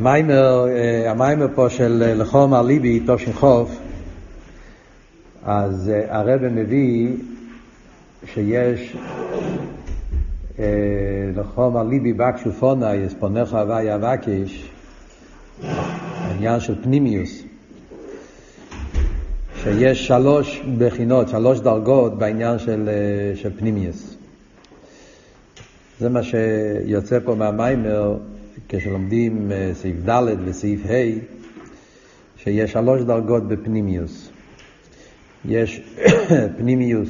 המיימר, אה, המיימר פה של אה, לחום על ליבי, תושן אז אה, הרב מביא שיש לחום על ליבי בקשו פונה, יספונך הווי אבקש, העניין של פנימיוס, שיש שלוש בחינות, שלוש דרגות בעניין של, של פנימיוס. זה מה שיוצא פה מהמיימר כשלומדים אה, סעיף ד' וסעיף ה', שיש שלוש דרגות בפנימיוס. יש פנימיוס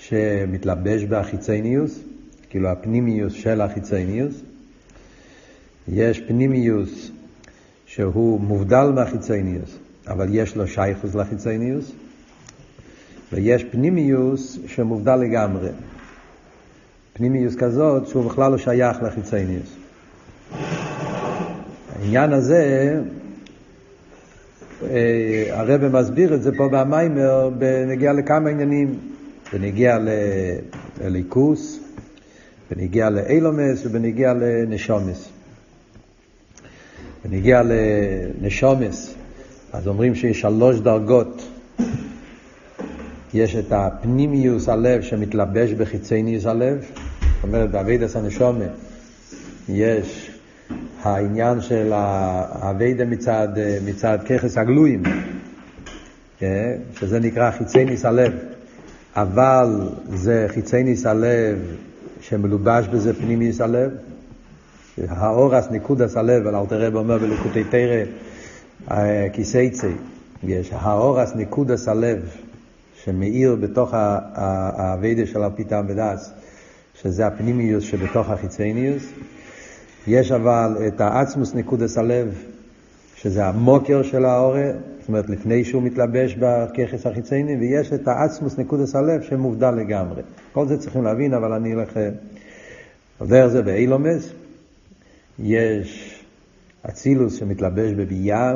שמתלבש באחיצניוס, כאילו הפנימיוס של האחיצניוס. יש פנימיוס שהוא מובדל מהחיצניוס, אבל יש לו שייכוס לחיצניוס. ויש פנימיוס שמובדל לגמרי. פנימיוס כזאת שהוא בכלל לא שייך לחיצניוס. העניין הזה, אה, הרב מסביר את זה פה במיימר בנגיע לכמה עניינים, בנגיע לליכוס, בנגיע לאילומס ובנגיע לנשומס. בנגיע לנשומס, אז אומרים שיש שלוש דרגות. יש את הפנימיוס הלב שמתלבש בחיצניוס הלב, זאת אומרת, באבידס הנשומה יש העניין של האביידה מצד, מצד ככס הגלויים, כן? שזה נקרא חיצי ניס הלב, אבל זה חיצי ניס הלב שמלובש בזה פנימיס הלב, הארת נקודת הלב, אלתר רב אומר בלקוטי תורה, כי תצא, יש הארת נקודת הלב שמאיר בתוך העבודה של הפי טעם ודעת, שזה הפנימיות שבתוך החיצוניות, יש אבל את העצמות נקודת הלב, שזה המקור של הארה, זאת אומרת לפני שהוא מתלבש בכוחות החיצוני, ויש את העצמות נקודת הלב שמובדל לגמרי. כל זה צריכים להבין, אבל אני אלך עובר זה באילומס. יש אצילוס שמתלבש בביאה,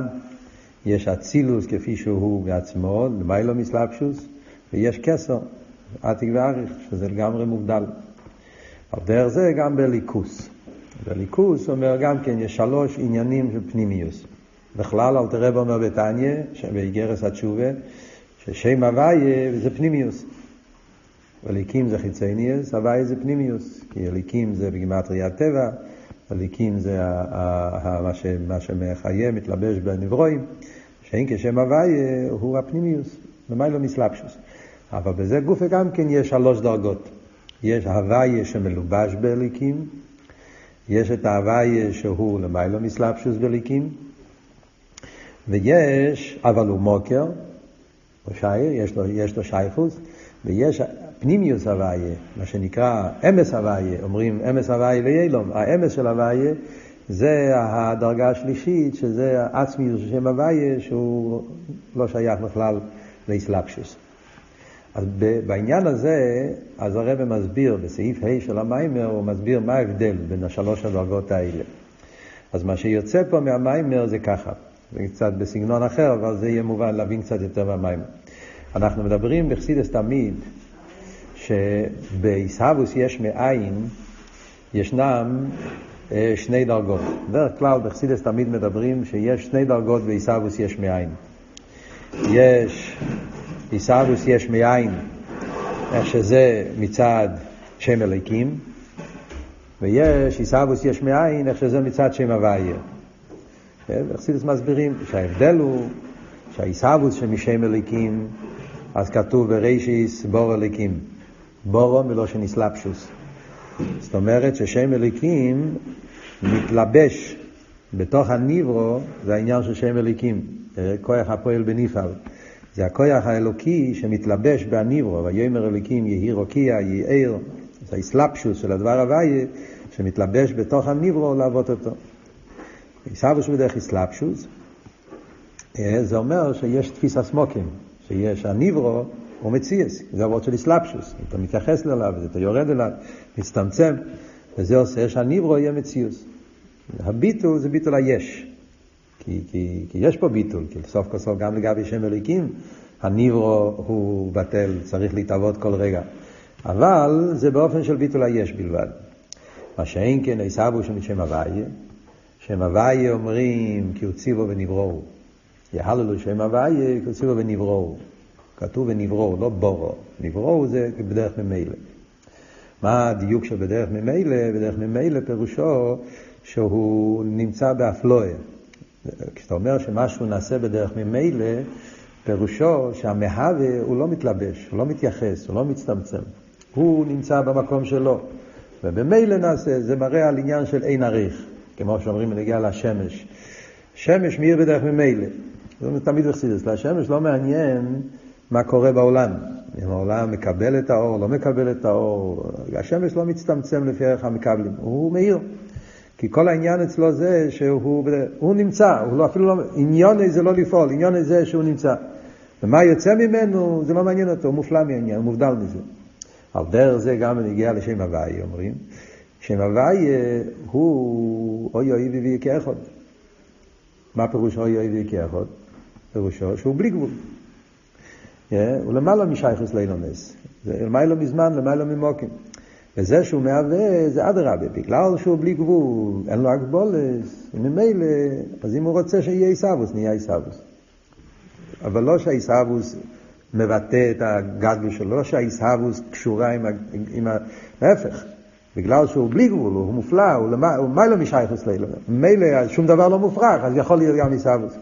יש אצילוס כפי שהוא בעצמו, למיילו מסלבשוס, ויש כסר, עתיק ואריך, שזה לגמרי מובדל. על דרך זה גם בליכוס. בליכוס אומר גם כן, יש שלוש עניינים של פנימיוס. בכלל, אל תראה אומר בתניא, באיגרס התשובה, ששם הוויה זה פנימיוס. אליקים זה חיצניוס, הוויה זה פנימיוס. כי אליקים זה בגימטריה הטבע, אליקים זה מה שמחיה, מתלבש בנברואים, שאין כשם הוויה הוא הפנימיוס, ומה לא מסלבשוס. אבל בזה גופה גם כן יש שלוש דרגות. יש הוויה שמלובש באליקים, יש את ההוואי שהוא למיילו מסלבשוס בליקים, ויש, אבל הוא מוקר, או שייר, יש לו, יש לו שייכוס, ויש פנימיוס הוואי, מה שנקרא אמס הוואי, אומרים אמס הוואי ליילום, האמס של הוואי זה הדרגה השלישית, שזה עצמיוס של שם הוואי, שהוא לא שייך בכלל לאסלאפשוס. אז בעניין הזה, אז הרב מסביר, בסעיף ה' של המיימר, הוא מסביר מה ההבדל בין השלוש הדרגות האלה. אז מה שיוצא פה מהמיימר זה ככה, זה קצת בסגנון אחר, אבל זה יהיה מובן להבין קצת יותר מהמיימר. אנחנו מדברים בחסידס תמיד, שבעיסאוווס יש מאין, ישנם אה, שני דרגות. בדרך כלל בחסידס תמיד מדברים שיש שני דרגות בעיסאוווס יש מאין. יש עיסאוווס יש מאין, איך שזה מצד שם אליקים, ויש עיסאוווס יש מאין, איך שזה מצד שם הוויה. וחסידס מסבירים שההבדל הוא שהעיסאוווס שמשם אליקים, אז כתוב ברישיס בור אליקים. בורו מלושן איסלאפשוס. זאת אומרת ששם אליקים מתלבש בתוך הניברו, זה העניין של שם אליקים, כוח הפועל בנפעל. זה הכוח האלוקי שמתלבש בהניברו, ויאמר אלוקים יהי רוקיע, יהי עיר, זה האסלאפשוס של הדבר הוויה שמתלבש בתוך הניברו לעבוד אותו. עיסאוויש בדרך אסלאפשוס, אה, זה אומר שיש תפיסה סמוקים, שיש הניברו הוא מציאס, זה עבוד של אסלאפשוס, אתה מתייחס אליו, אתה יורד אליו, מצטמצם, וזה עושה שהניברו יהיה מציאוס. הביטול זה ביטול היש. כי, כי, כי יש פה ביטול, כי סוף כל סוף גם לגבי שם אליקים, הניברו הוא בטל, צריך להתאבות כל רגע. אבל זה באופן של ביטול היש בלבד. מה שאין כן עשבו שם שם הוויה, שם הוויה אומרים כי הוא ציבו ונבראו. יהללו שם הוויה כי הוא ציבו ונבראו. כתוב ונבראו, לא בורו. נבראו זה בדרך ממילא. מה הדיוק של בדרך ממילא? בדרך ממילא פירושו שהוא נמצא באפלואה. כשאתה אומר שמשהו נעשה בדרך ממילא, פירושו שהמהווה הוא לא מתלבש, הוא לא מתייחס, הוא לא מצטמצם. הוא נמצא במקום שלו. ובמילא נעשה, זה מראה על עניין של אין עריך, כמו שאומרים בנגיעה לשמש. שמש מאיר בדרך ממילא. זה תמיד בחסידס. לשמש לא מעניין מה קורה בעולם. אם העולם מקבל את האור, לא מקבל את האור. השמש לא מצטמצם לפי ערך המקבלים, הוא מאיר. כי כל העניין אצלו זה שהוא הוא נמצא, הוא לא, אפילו לא, עניון זה לא לפעול, עניון זה שהוא נמצא. ומה יוצא ממנו, זה לא מעניין אותו, הוא מופלא מהעניין, הוא מובדל מזה. על דרך זה גם נגיע לשם הוואי, אומרים. שם הוואי הוא אוי אוי ויבי כאחד. מה פירוש אוי אוי ויבי כאחד? פירושו שהוא בלי גבול. הוא למעלה משייכוס לאילונס. זה למעלה מזמן, למעלה ממוקים. וזה שהוא מהווה זה אדרבה, בגלל שהוא בלי גבול, אין לו הגבולס, וממילא, אז אם הוא רוצה שיהיה עיסאוווס, נהיה עיסאוווס. אבל לא שהעיסאוווס מבטא את הגדול שלו, לא שהעיסאוווס קשורה עם, עם ה... להפך, בגלל שהוא בלי גבול, הוא מופלא, הוא מיילא משייכוס לילה. ממילא שום דבר לא מופרך, אז יכול להיות גם עיסאוווס.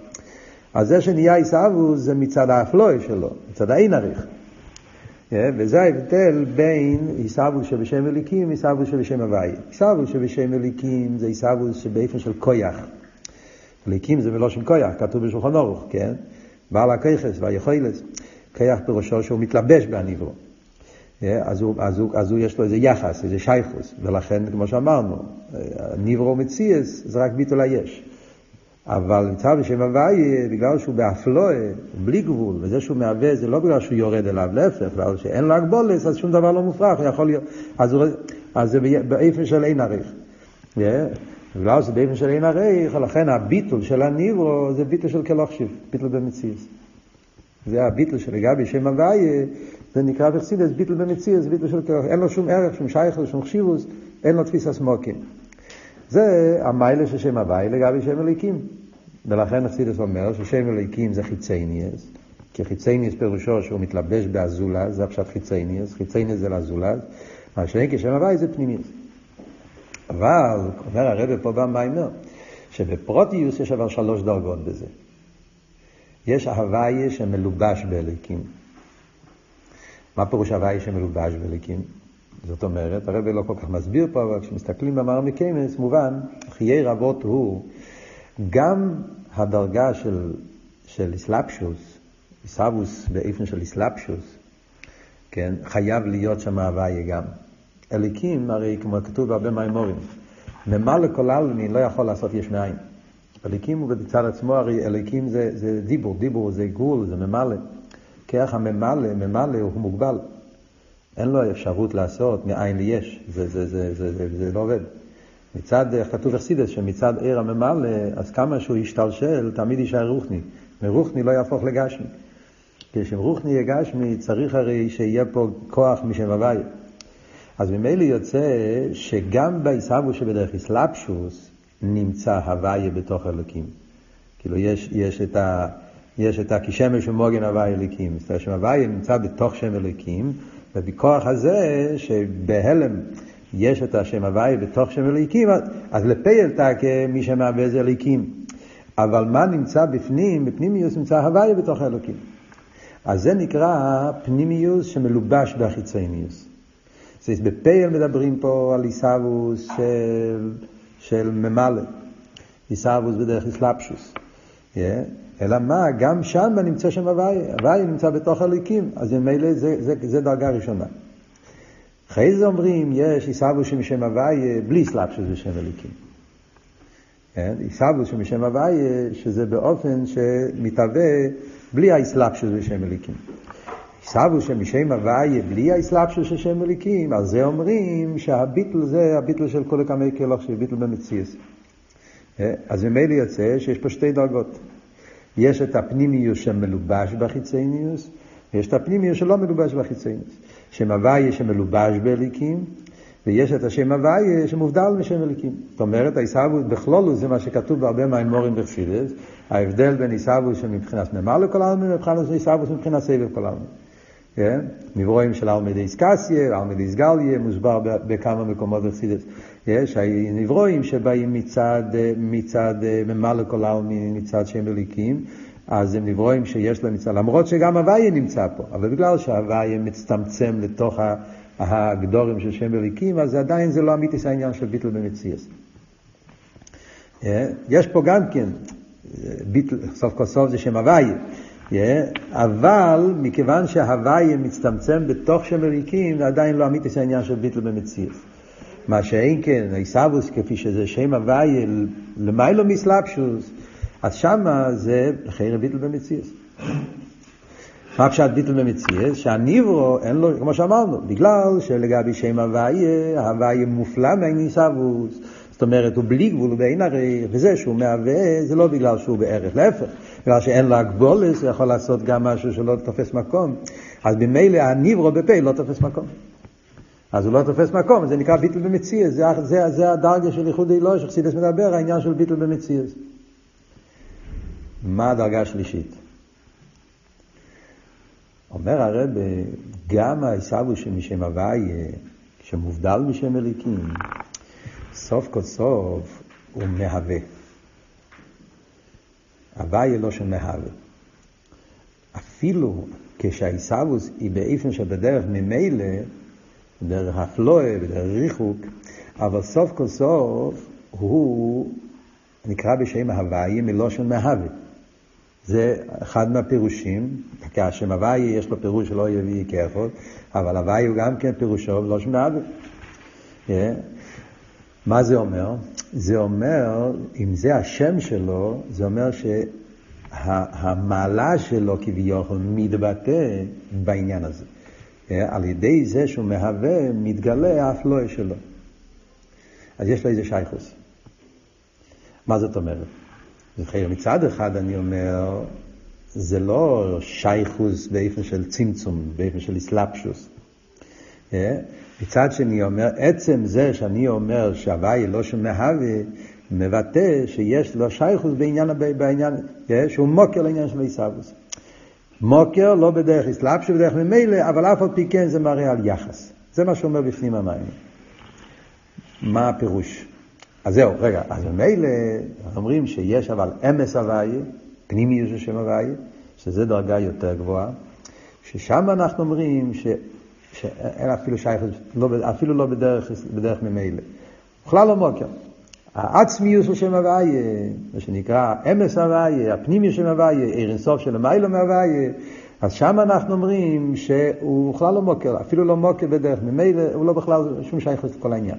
אז זה שנהיה עיסאוווס זה מצד האפלוי שלו, מצד האין עריך. וזה ההבדל בין עיסאוווס שבשם אליקים ועיסאוווס שבשם הוואי. עיסאוווס שבשם אליקים זה עיסאוווס שבאופן של כויח. אליקים זה מלושן כויח, כתוב בשולחן אורוך, כן? בעל הכיכס והיכולס. כיח פירושו שהוא מתלבש בהניברו. אז הוא, אז, הוא, אז הוא יש לו איזה יחס, איזה שייכוס, ולכן, כמו שאמרנו, ניברו מציאס זה רק ביטול היש. אבל נמצא בשם הוויה, בגלל שהוא באפלואה, בלי גבול, וזה שהוא מהווה זה לא בגלל שהוא יורד אליו, להפך, בגלל שאין לו הגבולס, אז שום דבר לא מופרך, יכול להיות, אז, הוא, אז זה באיפן של אין עריך. בגלל שזה באיפן של אין עריך, לכן הביטול של הניברו זה ביטול של כלוכשיב, ביטול במציאס. זה הביטול של לגבי שם הוויה, זה נקרא בחסידס ביטול במציאס, ביטול של כלוכשיב, אין לו שום ערך, שום שייכל, שום חשיבוס, אין לו תפיסה סמוקים. זה המיילה של שם הוואי לגבי שם אליקים. ולכן אקסידס אומר ששם אליקים זה חיצייניאס, כי חיצייניאס פירושו שהוא מתלבש באזולז, זה עכשיו חיצייניאס, חיצייניאס זה לאזולז, מה שאין כשם הוואי זה פנימיאס. אבל, אומר הרב פה במיימר, שבפרוטיוס יש אבל שלוש דרגות בזה. יש הוויה שמלובש באליקים. מה פירוש הוויה שמלובש באליקים? זאת אומרת, הרב לא כל כך מסביר פה, אבל כשמסתכלים במאמר מקיימס, מובן, חיי רבות הוא גם הדרגה של, של איסלפשוס, איסאבוס באיפן של איסלפשוס, כן, חייב להיות שם הוויה גם. אליקים, הרי כמו כתוב בהרבה מימורים, ממלא כל העלמין לא יכול לעשות יש מאין. אליקים הוא בצד עצמו, הרי אליקים זה, זה דיבור, דיבור זה גבול, זה ממלא. כרך הממלא, ממלא הוא מוגבל. אין לו אפשרות לעשות מאין ליש, זה, זה, זה, זה, זה, זה לא עובד. מצד, איך כתוב אכסידס, שמצד עיר הממלא, אז כמה שהוא ישתלשל, תמיד יישאר רוחני. מרוחני לא יהפוך לגשמי. כשם רוחני יהיה גשמי, צריך הרי שיהיה פה כוח משם הוואי. אז ממילא יוצא שגם בעיסאוו שבדרך אסלאפשוס נמצא הוויה בתוך אלוקים. כאילו יש, יש את ה... יש את הכשמש ומוגן הוויה אלוקים. זאת אומרת שהוויה נמצא בתוך שם אלוקים, ובכוח הזה שבהלם יש את השם הוואי בתוך שם אליקים, אז לפייל תקה מי שמהווה זה אליקים. אבל מה נמצא בפנים? בפנימיוס נמצא הוואי בתוך האלוקים. אז זה נקרא פנימיוס שמלובש בחיצוניוס. אז בפייל מדברים פה על עיסאוווס של, של ממלא, עיסאוווס בדרך אסלאפשוס. אלא מה, גם שם נמצא שם הוואי, הוואי נמצא בתוך הליקים, אז ממילא זה, זה, זה דרגה ראשונה. אחרי זה אומרים, יש עיסאוו שמשם הוויה בלי סלאפשוס בשם אליקים. כן? עיסאוו שמשם הוויה, שזה באופן שמתהווה בלי האסלאפשוס בשם אליקים. עיסאוו שמשם הוויה בלי האסלאפשוס של שם אליקים, על זה אומרים שהביטל זה הביטל של כל הקמי כלוך, של ביטל במציאס. כן? אז ממילא יוצא שיש פה שתי דרגות. יש את הפנימיוס שמלובש ויש את הפנימיוס שלא מלובש בחיצוניוס. שם הוויה שמלובש באליקים, ויש את השם הוויה שמובדל משם אליקים. זאת אומרת, העיסאוווס בכלולו זה מה שכתוב בהרבה מהאמורים בחסידס, ההבדל בין עיסאוווס שמבחינת נאמר לכל העלמין ומבחינת עיסאוווס מבחינת סבב כל העלמין. כן? מברואים של אלמדי איסקסיה, אלמדי איסגליה, מוסבר בכמה מקומות בחסידס. יש נברואים שבאים מצד, מצד ממלא כל העלמין, מצד שם אליקים, אז הם נברואים שיש להם מצד, למרות שגם הוויה נמצא פה, אבל בגלל שהוויה מצטמצם לתוך הגדורים של שם אליקים, אז עדיין זה לא אמיתיס העניין של ביטל במציאס. יש פה גם כן, ביטל, סוף כל סוף זה שם הוויה. אבל מכיוון שההוויה מצטמצם בתוך שם אליקים, זה עדיין לא אמיתיס העניין של ביטל במציאס. מה שאין כן, עיסאוווס, כפי שזה שם הוויה, למיילו מסלבשוס, אז שמה זה חייר ביטל במציאס. מה פשט ביטל במציאס? שהניברו אין לו, כמו שאמרנו, בגלל שלגבי שם הוויה, הוויה מופלא מהניסאוווס. זאת אומרת, הוא בלי גבול, הוא הרי, וזה שהוא מהווה, זה לא בגלל שהוא בערך, להפך. בגלל שאין לו הגבולס, הוא יכול לעשות גם משהו שלא תופס מקום. אז במילא הניברו בפה לא תופס מקום. אז הוא לא תופס מקום, זה נקרא ביטל במציאס, זה, זה, זה הדרגה של ייחוד אלוהי, שחסידס מדבר, העניין של ביטל במציאס. מה הדרגה השלישית? אומר הרב, גם העיסאוו שמשם הוויה, שמובדל משם אליקים, סוף כל סוף הוא מהווה. הוויה לא שמהווה. אפילו כשהעיסאוווס היא באיפן שבדרך ממילא, בדרך הפלואה, בדרך ריחוק, אבל סוף כל סוף הוא נקרא בשם הוויה מלושן מהווה. זה אחד מהפירושים, כי השם הוויה יש לו פירוש שלא יביא כאפות, אבל הוויה הוא גם כן פירושו שם מהווה. מה זה אומר? זה אומר, אם זה השם שלו, זה אומר שהמעלה שלו כביכול מתבטא בעניין הזה. על ידי זה שהוא מהווה, מתגלה האפלואה שלו. אז יש לו איזה שייכוס. מה זאת אומרת? מצד אחד אני אומר, זה לא שייכוס באופן של צמצום, באופן של אסלאפשוס. אה? מצד שני אומר, עצם זה שאני אומר שהוואי לא שמהווה, מבטא שיש לו שייכוס בעניין, בעניין אה? שהוא מוקר לעניין של עיסאוויס. מוקר לא בדרך אסלאפשוס, בדרך ממילא, אבל אף על פי כן זה מראה על יחס. זה מה שאומר בפנים המים. מה הפירוש? אז זהו, רגע, אז ממילא אומרים שיש אבל אמס הוויה, פנימי של שם הוויה, שזה דרגה יותר גבוהה, ששם אנחנו אומרים ש, שאין אפילו שייכות, לא, אפילו לא בדרך, בדרך ממילא. בכלל לא מוקר. העצמיות של שם הוויה, מה שנקרא אמס הוויה, הפנימי של הוויה, עיר של המיילו מהוויה, אז שם אנחנו אומרים שהוא בכלל לא מוקר, אפילו לא מוקר בדרך ממילא, הוא לא בכלל שום שייכות לכל העניין.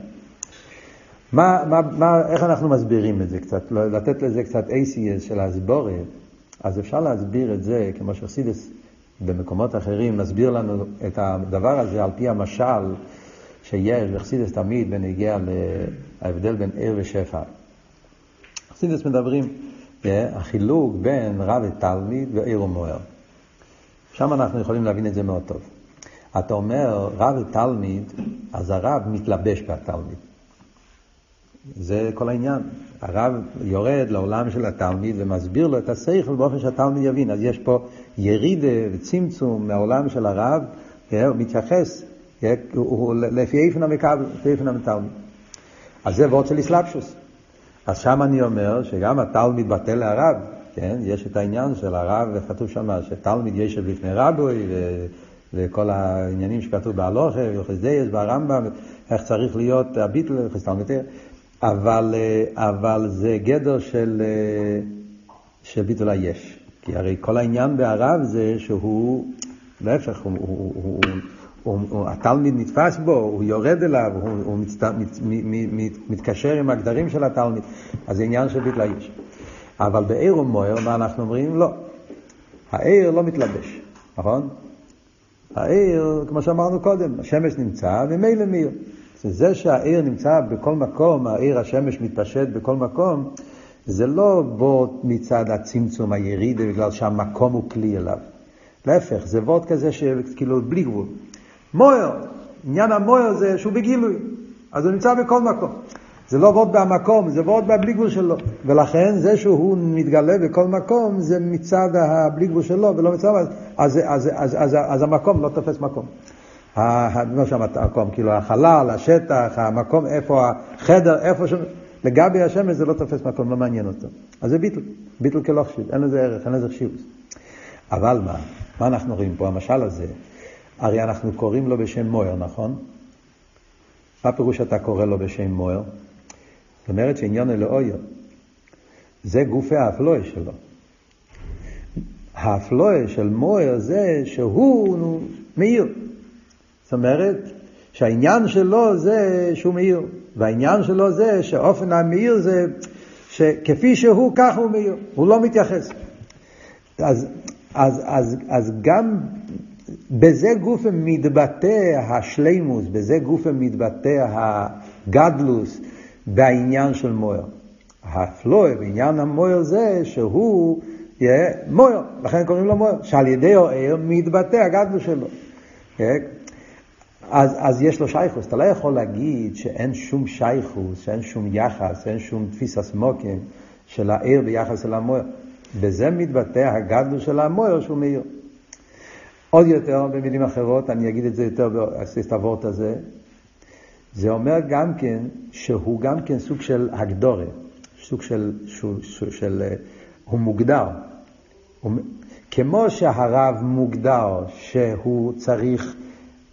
מה, מה, מה, איך אנחנו מסבירים את זה קצת, לתת לזה קצת ACS של ההסבורת, אז אפשר להסביר את זה, כמו שחסידס במקומות אחרים מסביר לנו את הדבר הזה על פי המשל שיש בחסידס תמיד בנגיע להבדל בין עיר ושפע. חסידס מדברים, אה, החילוק בין רב ותלמיד ועיר ומוער. שם אנחנו יכולים להבין את זה מאוד טוב. אתה אומר רב ותלמיד, אז הרב מתלבש בתלמיד. זה כל העניין. הרב יורד לעולם של התלמיד ומסביר לו את השכל באופן שהתלמיד יבין. אז יש פה ירידה וצמצום מהעולם של הרב, כן, הוא מתייחס לפי איפן המקבל, לפי איפן התלמיד. אז זה וורד של איסלאפשוס. אז שם אני אומר שגם התלמיד בטל להרב, כן, יש את העניין של הרב, וכתוב שם שתלמיד ישב לפני רבוי, ו... וכל העניינים שכתוב בהלוכה, וחסדייס, ברמב"ם, איך צריך להיות הביטל, חסדלמתר. אבל, אה, אבל זה גדר של, אה, של ביטול היש. כי הרי כל העניין בערב זה שהוא, להפך, הוא, הוא, הוא, הוא, התלמיד נתפס בו, הוא יורד אליו, הוא, הוא מצט, מת, מת, מת, מתקשר עם הגדרים של התלמיד, אז זה עניין של היש. אבל בעיר ומויר, מה אנחנו אומרים? לא. העיר לא מתלבש, נכון? העיר, כמו שאמרנו קודם, השמש נמצא ומילא מאיר. זה שהעיר נמצא בכל מקום, העיר השמש מתפשט בכל מקום, זה לא בו מצד הצמצום הירידה בגלל שהמקום הוא כלי אליו. להפך, זה וורד כזה שכאילו בלי גבול. מויר, עניין המויר זה שהוא בגילוי. אז הוא נמצא בכל מקום. זה לא וורד במקום, זה וורד בבלי גבול שלו. ולכן זה שהוא מתגלה בכל מקום זה מצד הבלי גבול שלו ולא מצד... אז, אז, אז, אז, אז, אז המקום לא תופס מקום. לא שם המקום, כאילו החלל, השטח, המקום, איפה החדר, איפה ש... לגבי השמש זה לא תופס מקום, לא מעניין אותו. אז זה ביטל, ביטל כלא חשיב, אין לזה ערך, אין לזה חשיבות. אבל מה, מה אנחנו רואים פה, המשל הזה? הרי אנחנו קוראים לו בשם מויר, נכון? מה פירוש שאתה קורא לו בשם מויר? זאת אומרת שעניון אלוהיו, זה גופי האפלואה שלו. האפלואה של מויר זה שהוא מאיר. זאת אומרת שהעניין שלו זה שהוא מאיר, והעניין שלו זה שאופן המאיר זה שכפי שהוא כך הוא מאיר, הוא לא מתייחס. אז, אז, אז, אז גם בזה גוף מתבטא השלימוס, בזה גוף מתבטא הגדלוס בעניין של מויר. הפלואה בעניין המויר זה שהוא יהיה מויר, לכן קוראים לו מויר, שעל ידי אוהר מתבטא הגדלוס שלו. אז, אז יש לו שייכוס, אתה לא יכול להגיד שאין שום שייכוס, שאין שום יחס, אין שום תפיסה סמוקים של העיר ביחס אל המויר. בזה מתבטא הגדלוס של המויר שהוא מאיר. עוד יותר, במילים אחרות, אני אגיד את זה יותר בסטוורט הזה, זה אומר גם כן שהוא גם כן סוג של הגדורה, סוג של, של, של, של הוא מוגדר. הוא, כמו שהרב מוגדר שהוא צריך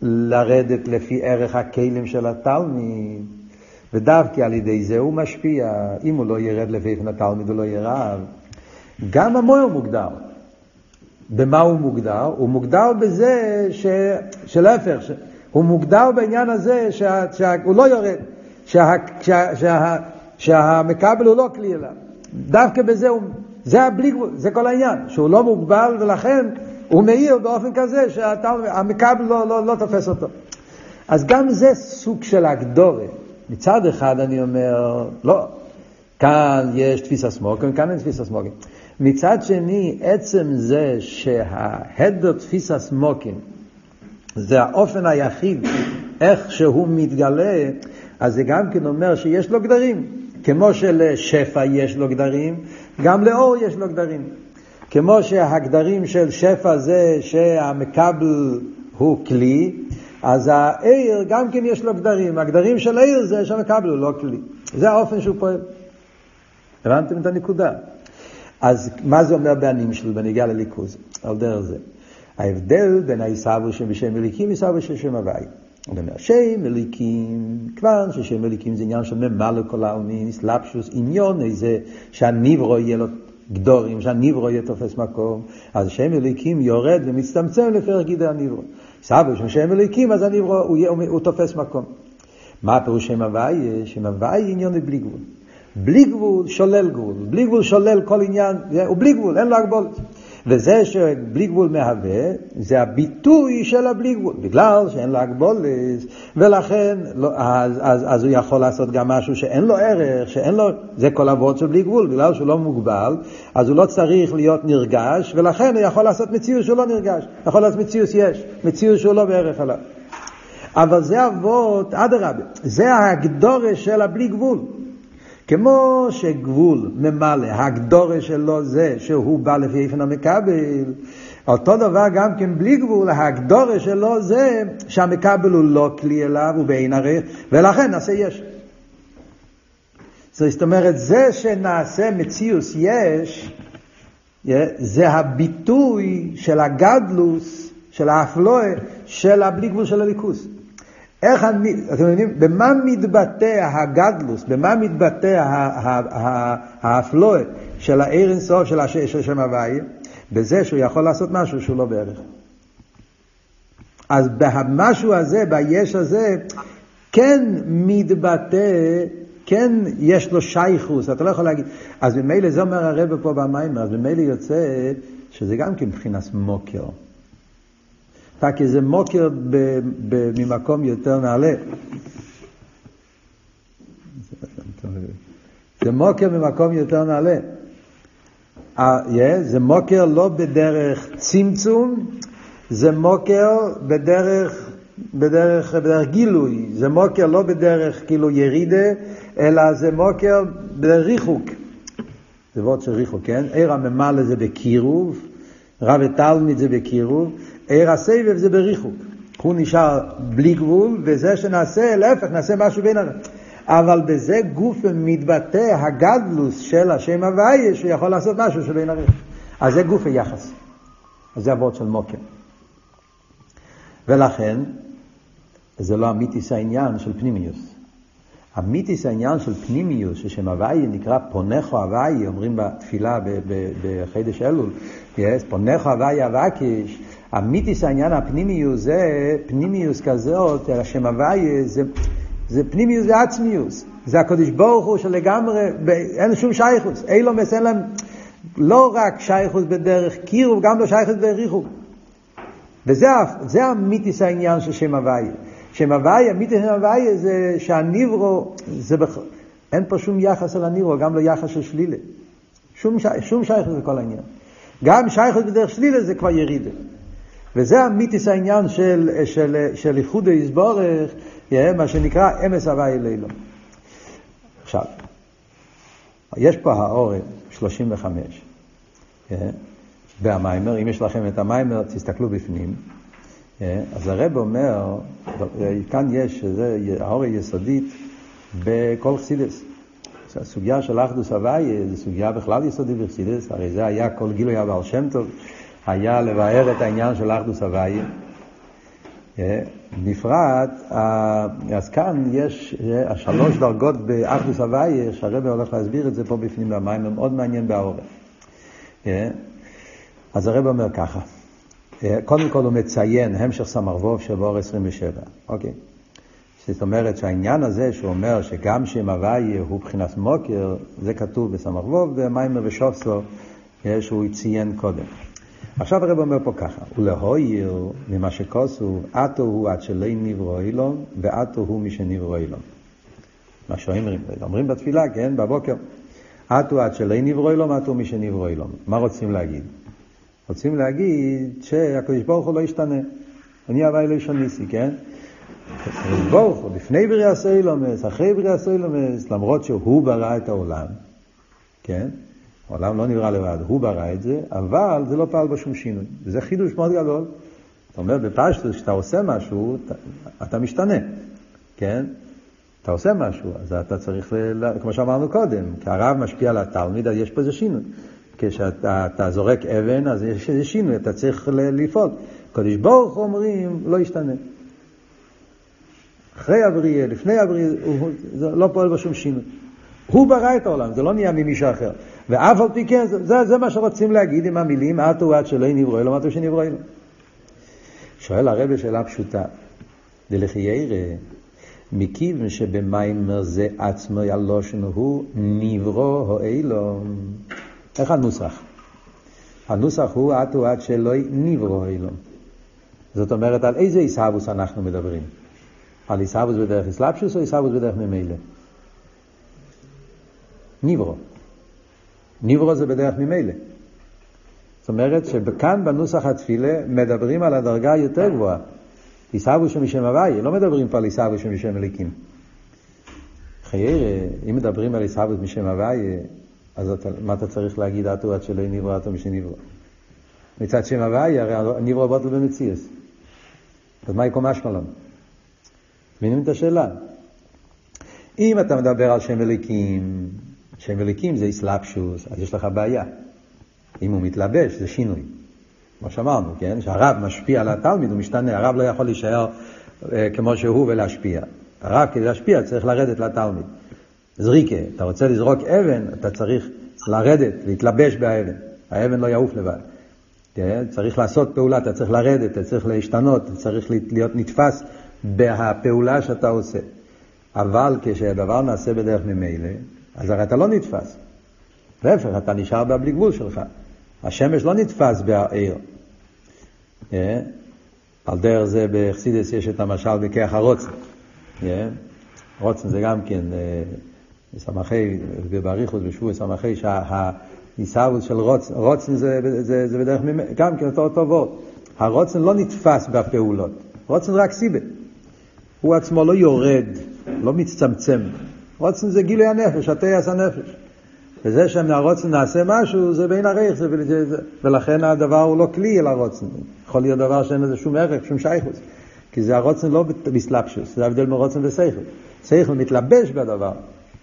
לרדת לפי ערך הכלים של התלמיד, ודווקא על ידי זה הוא משפיע. אם הוא לא ירד לפי איפן התלמיד הוא לא יהיה רב. גם המויר מוגדר. במה הוא מוגדר? הוא מוגדר בזה ש... שלהפך, ש... הוא מוגדר בעניין הזה שה... שהוא לא יורד, שה... שה... שה... שהמקבל הוא לא כלי אליו. דווקא בזה הוא... זה הבלי גבול, זה כל העניין, שהוא לא מוגבל ולכן הוא מאיר באופן כזה שהמקבל לא, לא, לא תופס אותו. אז גם זה סוג של הגדורה. מצד אחד אני אומר, לא, כאן יש תפיסה סמוקים, כאן אין תפיסה סמוקים. מצד שני, עצם זה שההדר תפיסה סמוקים זה האופן היחיד איך שהוא מתגלה, אז זה גם כן אומר שיש לו גדרים. כמו שלשפע יש לו גדרים, גם לאור יש לו גדרים. כמו שהגדרים של שפע זה שהמקבל הוא כלי, אז העיר גם כן יש לו גדרים. הגדרים של העיר זה שהמקבל הוא לא כלי. זה האופן שהוא פועל. הבנתם את הנקודה? אז מה זה אומר בענים שלו בניגיע לליכוז? על דרך זה. ההבדל בין העיסאוו שבשם מליקים לעיסאוו של שם הוואי. הוא אומר, שם מליקים, כבר ששם מליקים זה עניין של ממלא כל העלמין, סלפשוס, עניון איזה שהניברו יהיה לו גדורים, שהניברו יהיה תופס מקום, אז שם מליקים יורד ומצטמצם לפרק גידי הניברו. סבא של שם מליקים, אז הניברו הוא, הוא, הוא תופס מקום. מה הפירוש שם הוואי? שם הוואי עניון בלי גבול. בלי גבול שולל גבול, בלי גבול שולל כל עניין, הוא בלי גבול, אין לו הגבולת. וזה שבלי גבול מהווה, זה הביטוי של הבלי גבול, בגלל שאין לו הגבולת, ולכן לא, אז, אז, אז הוא יכול לעשות גם משהו שאין לו ערך, שאין לו, זה כל אבות של בלי גבול, בגלל שהוא לא מוגבל, אז הוא לא צריך להיות נרגש, ולכן הוא יכול לעשות מציאות שהוא לא נרגש, יכול לעשות מציאות יש, מציאות שהוא לא בערך עליו. אבל זה אבות, אדרבה, זה הגדורה של הבלי גבול. כמו שגבול ממלא, הגדורה שלו זה שהוא בא לפי איפן המקבל, אותו דבר גם כן בלי גבול, הגדורה שלו זה שהמקבל הוא לא כלי אליו, הוא בעין ערך, ולכן נעשה יש. זאת אומרת, זה שנעשה מציאוס יש, זה הביטוי של הגדלוס, של האפלואה, של הבלי גבול של הליכוס. איך אני, אתם מבינים, במה מתבטא הגדלוס, במה מתבטא האפלואה של העיר אינסוף של השם הוויה? בזה שהוא יכול לעשות משהו שהוא לא בערך. אז במשהו הזה, ביש הזה, כן מתבטא, כן יש לו שייכוס, אתה לא יכול להגיד. אז ממילא זה אומר הרב פה במים, אז ממילא יוצא שזה גם כן מבחינת מוקר. רק איזה מוקר ממקום יותר נעלה. זה מוקר ממקום יותר נעלה. זה מוקר לא בדרך צמצום, זה מוקר בדרך בדרך, בדרך גילוי, זה מוקר לא בדרך כאילו ירידה, אלא זה מוקר בדרך ריחוק. זה וורד של ריחוק, כן? עיר הממלא זה בקירוב, רב ותלמיד זה בקירוב, עיר הסבב זה בריחוק. הוא נשאר בלי גבול, וזה שנעשה, להפך, נעשה משהו בין הרב. אבל בזה גוף מתבטא הגדלוס של השם הוויה, שהוא יכול לעשות משהו שבין הרב. אז זה גוף היחס. אז זה הוורד של מוקר. ולכן, זה לא אמיתיס העניין של פנימיוס. אמיתיס העניין של פנימיוס, ששם הוויה נקרא פונכו הוויה, אומרים בתפילה בחידש אלול, yes, פונכו הוויה אבקיש, אמיתיס העניין הפנימיוס זה פנימיוס כזאת, השם הוויה זה, זה פנימיוס ועצמיוס. זה הקדוש ברוך הוא שלגמרי, אין שום שייכוס, אילומס אין להם, לא רק שייכוס בדרך קירוב, גם לא שייכוס בדרך ריחוב. וזה המיתיס העניין של שם הוויה. שם הוויה, מיתיס שם הוויה זה שהניברו, זה בכ... אין פה שום יחס על הניברו, גם לא יחס של שלילה. שום, שי... שום שייכות לכל העניין. גם שייכות בדרך שלילה זה כבר ירידה. וזה המיתיס העניין של, של, של איחוד היסבורך, מה שנקרא אמס הוויה לילו. עכשיו, יש פה האורן 35. והמיימר, אם יש לכם את המיימר, תסתכלו בפנים. אז הרב אומר, כאן יש, זה האור היסודית בכל חסידס. הסוגיה של אחדוס הוויה זו סוגיה בכלל יסודית בחסידס, הרי זה היה כל גילוי הבעל שם טוב, היה לבאר את העניין של אחדוס הוויה. אה, בפרט, אז כאן יש אה, השלוש דרגות באחדוס הוויה, שהרבא הולך להסביר את זה פה בפנים במים, מאוד מעניין בעורף. אז הרב אומר ככה, אה, קודם כל הוא מציין המשך סמרבוב של בור 27, אוקיי. זאת אומרת שהעניין הזה שהוא אומר שגם שם הוויה הוא מבחינת מוקר, זה כתוב בסמרבוב במיימר ושופסו אה, שהוא ציין קודם. עכשיו הרב אומר פה ככה, ולהויר ממה שכוסו, עטו הוא עד שלא נברוא אילון, ועטו הוא מי שנברוא אילון. מה שאומרים, אומרים בתפילה, כן, בבוקר. עטו עד שלא נברוא אילון, עטו מי שנברוא אילון. מה רוצים להגיד? רוצים להגיד שהקדוש ברוך הוא לא ישתנה. אני הווי לא ישוניסי, כן? הקדוש ברוך הוא, לפני בריאה סוילומס, אחרי בריאה סוילומס, למרות שהוא ברא את העולם, כן? העולם לא נברא לבד, הוא ברא את זה, אבל זה לא פעל בשום שינוי. וזה חידוש מאוד גדול. זאת אומרת, בפשטוס, כשאתה עושה משהו, אתה, אתה משתנה, כן? אתה עושה משהו, אז אתה צריך, ל... כמו שאמרנו קודם, כי הרב משפיע על התלמיד, אז יש פה איזה שינוי. כשאתה זורק אבן, אז יש איזה שינוי, אתה צריך לפעול. קדוש ברוך אומרים, לא ישתנה. אחרי הבריאה, לפני הבריאה, הוא לא פועל בשום שינוי. הוא ברא את העולם, זה לא נהיה ממישהו אחר. ואף על פי כן, זה, זה מה שרוצים להגיד עם המילים, עטו עד שלא נברוא אלו, עטו שנברוא אלו. שואל הרבי שאלה פשוטה, דלחיירא, מכיוון שבמיימר זה עצמו ילושן הוא נברוא או אילום. איך הנוסח? הנוסח הוא עטו עד שלא נברו אילום. זאת אומרת, על איזה עיסאוווס אנחנו מדברים? על עיסאוווס בדרך אסלאפשוס או עיסאוווס בדרך ממילא? נברו. נברו זה בדרך ממילא. זאת אומרת שכאן בנוסח התפילה מדברים על הדרגה היותר גבוהה. עיסאוווס שמשם הוואי, לא מדברים פה על עיסאוווס שמשם אליקים. חיירה, אם מדברים על עיסאוווס משם הוואי, אז אתה, מה אתה צריך להגיד אטו עד שלא נברא אטו משנברא? מצד שם הוואי, הרי נברא בוטל במציאס. אז מה יקום אשמלון? מבינים את השאלה? אם אתה מדבר על שם אליקים, שם אליקים זה איסלאפשוס, אז יש לך בעיה. אם הוא מתלבש, זה שינוי. כמו שאמרנו, כן? שהרב משפיע על התלמיד, הוא משתנה. הרב לא יכול להישאר אה, כמו שהוא ולהשפיע. הרב כדי להשפיע צריך לרדת לתלמיד. זריקה, אתה רוצה לזרוק אבן, אתה צריך לרדת, להתלבש באבן. האבן לא יעוף לבד. כן? צריך לעשות פעולה, אתה צריך לרדת, אתה צריך להשתנות, אתה צריך להיות נתפס בפעולה שאתה עושה. אבל כשהדבר נעשה בדרך ממילא, אז הרי אתה לא נתפס. להפך, אתה נשאר בבלי גבול שלך. השמש לא נתפס בעיר. כן? על דרך זה בחסידס יש את המשל בכיח הרוצן. כן? רוצן זה גם כן אה, בסמכי, ובאריכות בשבוע סמכי, שהעיסאוווס של רוצן, רוצן זה, זה, זה בדרך, גם כן אותו אותו וורד. הרוצן לא נתפס בפעולות. רוצן רק סיבה. הוא עצמו לא יורד, לא מצטמצם. רוצן זה גילוי הנפש, התייס הנפש. וזה שמהרוצן נעשה משהו, זה בין הרייך, זה, זה, ולכן הדבר הוא לא כלי אלא רוצן. יכול להיות דבר שאין לזה שום ערך, שום שייכוס. כי זה הרוצן לא בסלפשוס, זה ההבדל מרוצן וסייכל. סייכל מתלבש בדבר,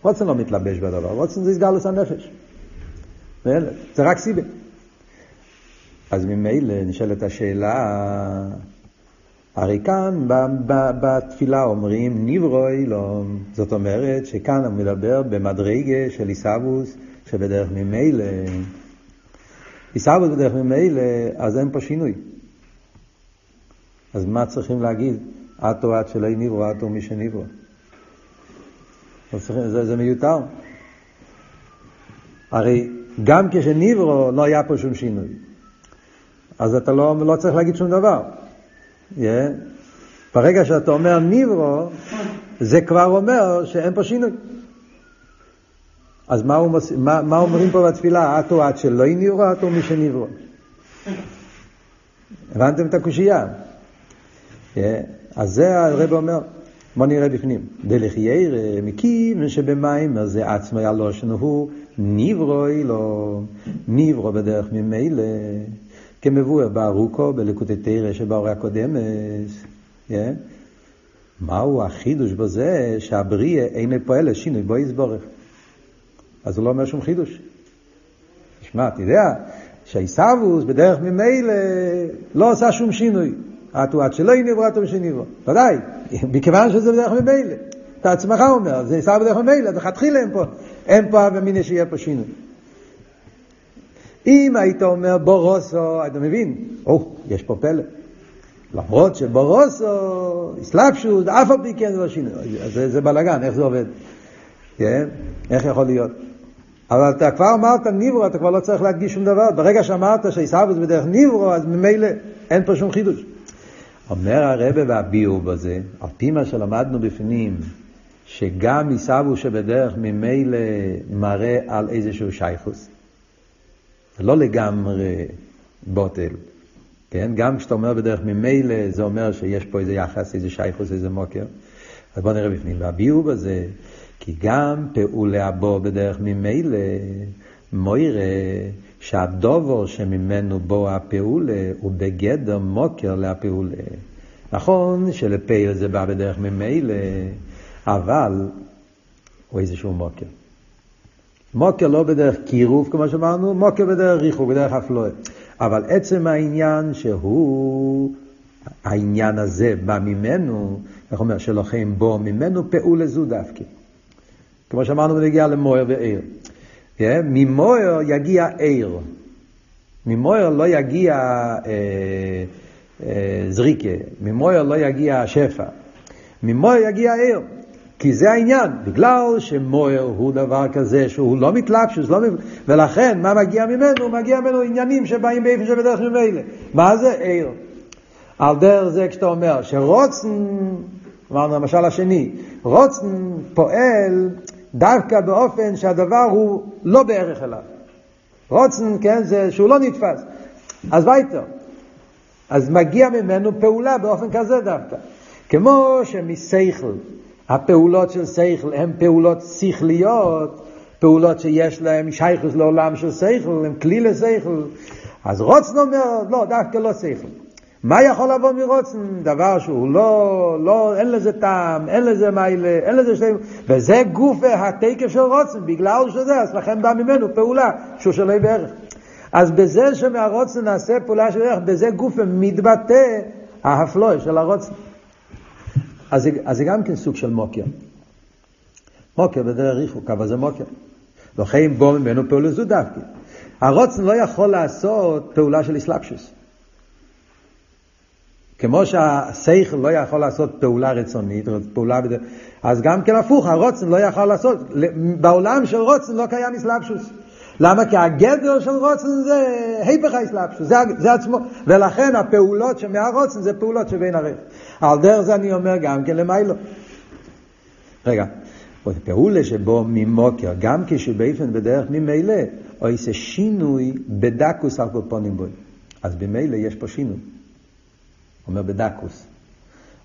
רוצן לא מתלבש בדבר, רוצן זה סגלוס הנפש. זה רק סיבה. אז ממילא נשאלת השאלה, הרי כאן בתפילה אומרים ניברו אילום, זאת אומרת שכאן הוא מדבר במדרגה של עיסאוווס שבדרך ממילא, עיסאוווס בדרך ממילא, אז אין פה שינוי. אז מה צריכים להגיד? עטו עד שלא ניברו, עטו מי שניברו. זה, זה מיותר. הרי גם כשניברו לא היה פה שום שינוי. אז אתה לא, לא צריך להגיד שום דבר. Yeah. ברגע שאתה אומר ניברו, זה כבר אומר שאין פה שינוי. אז מה, הוא, מה, מה אומרים פה בתפילה? עטו עד שלא ניברו, עטו מי שניברו. הבנתם את הקושייה? Yeah. אז זה הרב אומר. בוא נראה בפנים. דלחיירא מכיוון שבמים זה עצמו הלושן הוא ניברו אילו, ניברו בדרך ממילא, כמבואר בארוכו בלקוטי תרא שבאורי הקודמת. Yeah. מהו החידוש בזה שהבריאה אינו פועל לשינוי בו יסבורך. אז הוא לא אומר שום חידוש. תשמע, אתה יודע שהעיסאוווס בדרך ממילא לא עושה שום שינוי. עטו עד שלא יניברו עטו משניברו. ודאי, מכיוון שזה בדרך ממילא. אתה עצמך אומר, זה עיסאוווס בדרך ממילא, אז לכתחילה אין פה, אין פה אבא שיהיה פה שינוי. אם היית אומר בורוסו, אתה מבין? או, יש פה פלא. למרות שבורוסו, אסלאפשוס, אף על פי כן זה לא שינוי. זה, זה בלאגן, איך זה עובד? כן? איך יכול להיות? אבל אתה כבר אמרת ניברו, אתה כבר לא צריך להדגיש שום דבר. ברגע שאמרת שעיסאוווס בדרך ניברו, אז ממילא אין פה שום חידוש. אומר הרבה והביאו בזה, על פי מה שלמדנו בפנים, שגם עיסאוווס שבדרך ממילא מראה על איזשהו שייכוס. לא לגמרי בוטל. כן? גם כשאתה אומר בדרך ממילא, זה אומר שיש פה איזה יחס, איזה שייכוס, איזה מוקר. אז בואו נראה בפנים. והביאו בזה, כי גם פעולי הבו בדרך ממילא, מוירה שהדובור שממנו בו הפעולה הוא בגדר מוקר להפעולה. נכון שלפעיל זה בא בדרך ממילא, אבל הוא איזשהו מוקר. מוקר לא בדרך קירוב, כמו שאמרנו, מוקר בדרך ריחוק, בדרך אפלואה. אבל עצם העניין שהוא, העניין הזה בא ממנו, איך אומר, שלוחם בו ממנו פעולה זו דווקא. כמו שאמרנו בנגיעה למויר ועיר. Yeah, ממויר יגיע עיר. ממויר לא יגיע אה, אה, זריקה, ממויר לא יגיע שפע. ממויר יגיע עיר. כי זה העניין, בגלל שמויר הוא דבר כזה שהוא לא מתלבשוס, לא... ולכן מה מגיע ממנו? מגיע ממנו עניינים שבאים באיפה שבדרך ממילא. מה זה עיר? על דרך זה כשאתה אומר שרוצן, אמרנו המשל השני, רוצן פועל דווקא באופן שהדבר הוא לא בערך אליו. רוצן, כן, זה שהוא לא נתפס. אז וייטר. אז מגיע ממנו פעולה באופן כזה דווקא. כמו שמסייכל הפעולות של שכל הן פעולות שכליות, פעולות שיש להן שייכוס לעולם של שכל, הן כלי לשכל. אז רוצן אומר, לא, דווקא לא שכל. מה יכול לבוא מרוצן? דבר שהוא לא, לא, אין לזה טעם, אין לזה מיילה, אין לזה שתי... וזה גוף התקף של רוצן, בגלל שזה, אז לכן בא ממנו פעולה שהוא שלא בערך. אז בזה שמהרוצן נעשה פעולה של ערך, בזה גוף מתבטא ההפלוי של הרוצן. אז אז זה גם כן סוג של מוקר. מוקר בדרך ריחוק, אבל זה מוקר. לכן בוא ממנו פעולה זו דווקא. הרוצן לא יכול לעשות פעולה של אסלאפשוס. כמו שהשכל לא יכול לעשות פעולה רצונית, פעולה בדרך, אז גם כן הפוך, הרוצן לא יכול לעשות, בעולם של רוצן לא קיים אסלאפשוס. למה? כי הגדר של רוצן זה היפך האסלאפשוס, זה, זה עצמו, ולכן הפעולות שמהרוצן זה פעולות שבין הרך. על דרך זה אני אומר גם כן למיילו. רגע, פעולה שבו ממוקר, גם כשבאופן בדרך ממילא, או איזה שינוי בדקוס על פונים בוי. אז במילא יש פה שינוי. אומר בדקוס.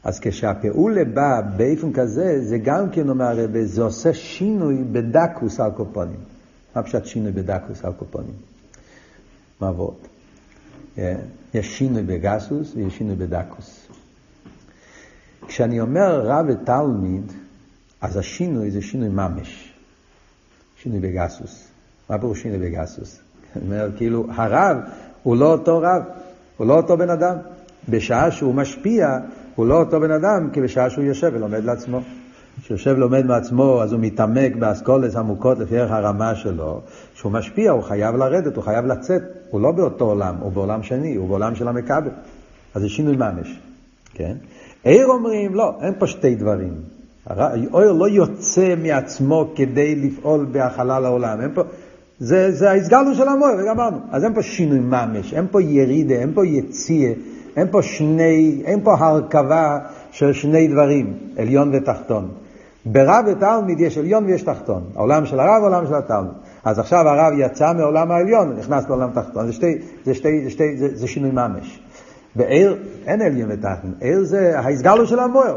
אז כשהפעולה בא באופן כזה, זה גם כן אומר זה עושה שינוי בדקוס על קופונים. מה פשוט שינוי בדקוס על קופונים? מה ועוד? אה, יש שינוי בגסוס ויש שינוי בדקוס. כשאני אומר רב ותלמיד, אז השינוי זה שינוי ממש. שינוי בגסוס. מה פירוש שינוי בגסוס? אומר, כאילו, הרב הוא לא אותו רב, הוא לא אותו בן אדם. בשעה שהוא משפיע, הוא לא אותו בן אדם כבשעה שהוא יושב ולומד לעצמו. כשיושב ולומד מעצמו, אז הוא מתעמק באסכולס עמוקות לפי ערך הרמה שלו. כשהוא משפיע, הוא חייב לרדת, הוא חייב לצאת. הוא לא באותו עולם, הוא בעולם שני, הוא בעולם של המכבל. אז זה שינוי ממש, כן? עיר אומרים, לא, אין פה שתי דברים. אויר לא יוצא מעצמו כדי לפעול בהכלה לעולם. אין פה, זה, זה ההסגלנו של המויר, וגמרנו. אז אין פה שינוי ממש, אין פה ירידה, אין פה יציאה, אין פה שני, אין פה הרכבה של שני דברים, עליון ותחתון. ברב ותלמיד יש עליון ויש תחתון. העולם של הרב והעולם של התלמיד. אז עכשיו הרב יצא מעולם העליון, נכנס לעולם תחתון. זה, שתי, זה, שתי, זה, שתי, זה, זה שינוי ממש. בעיר אין עליון ותחתון, עיר זה ההסגלו של המויר.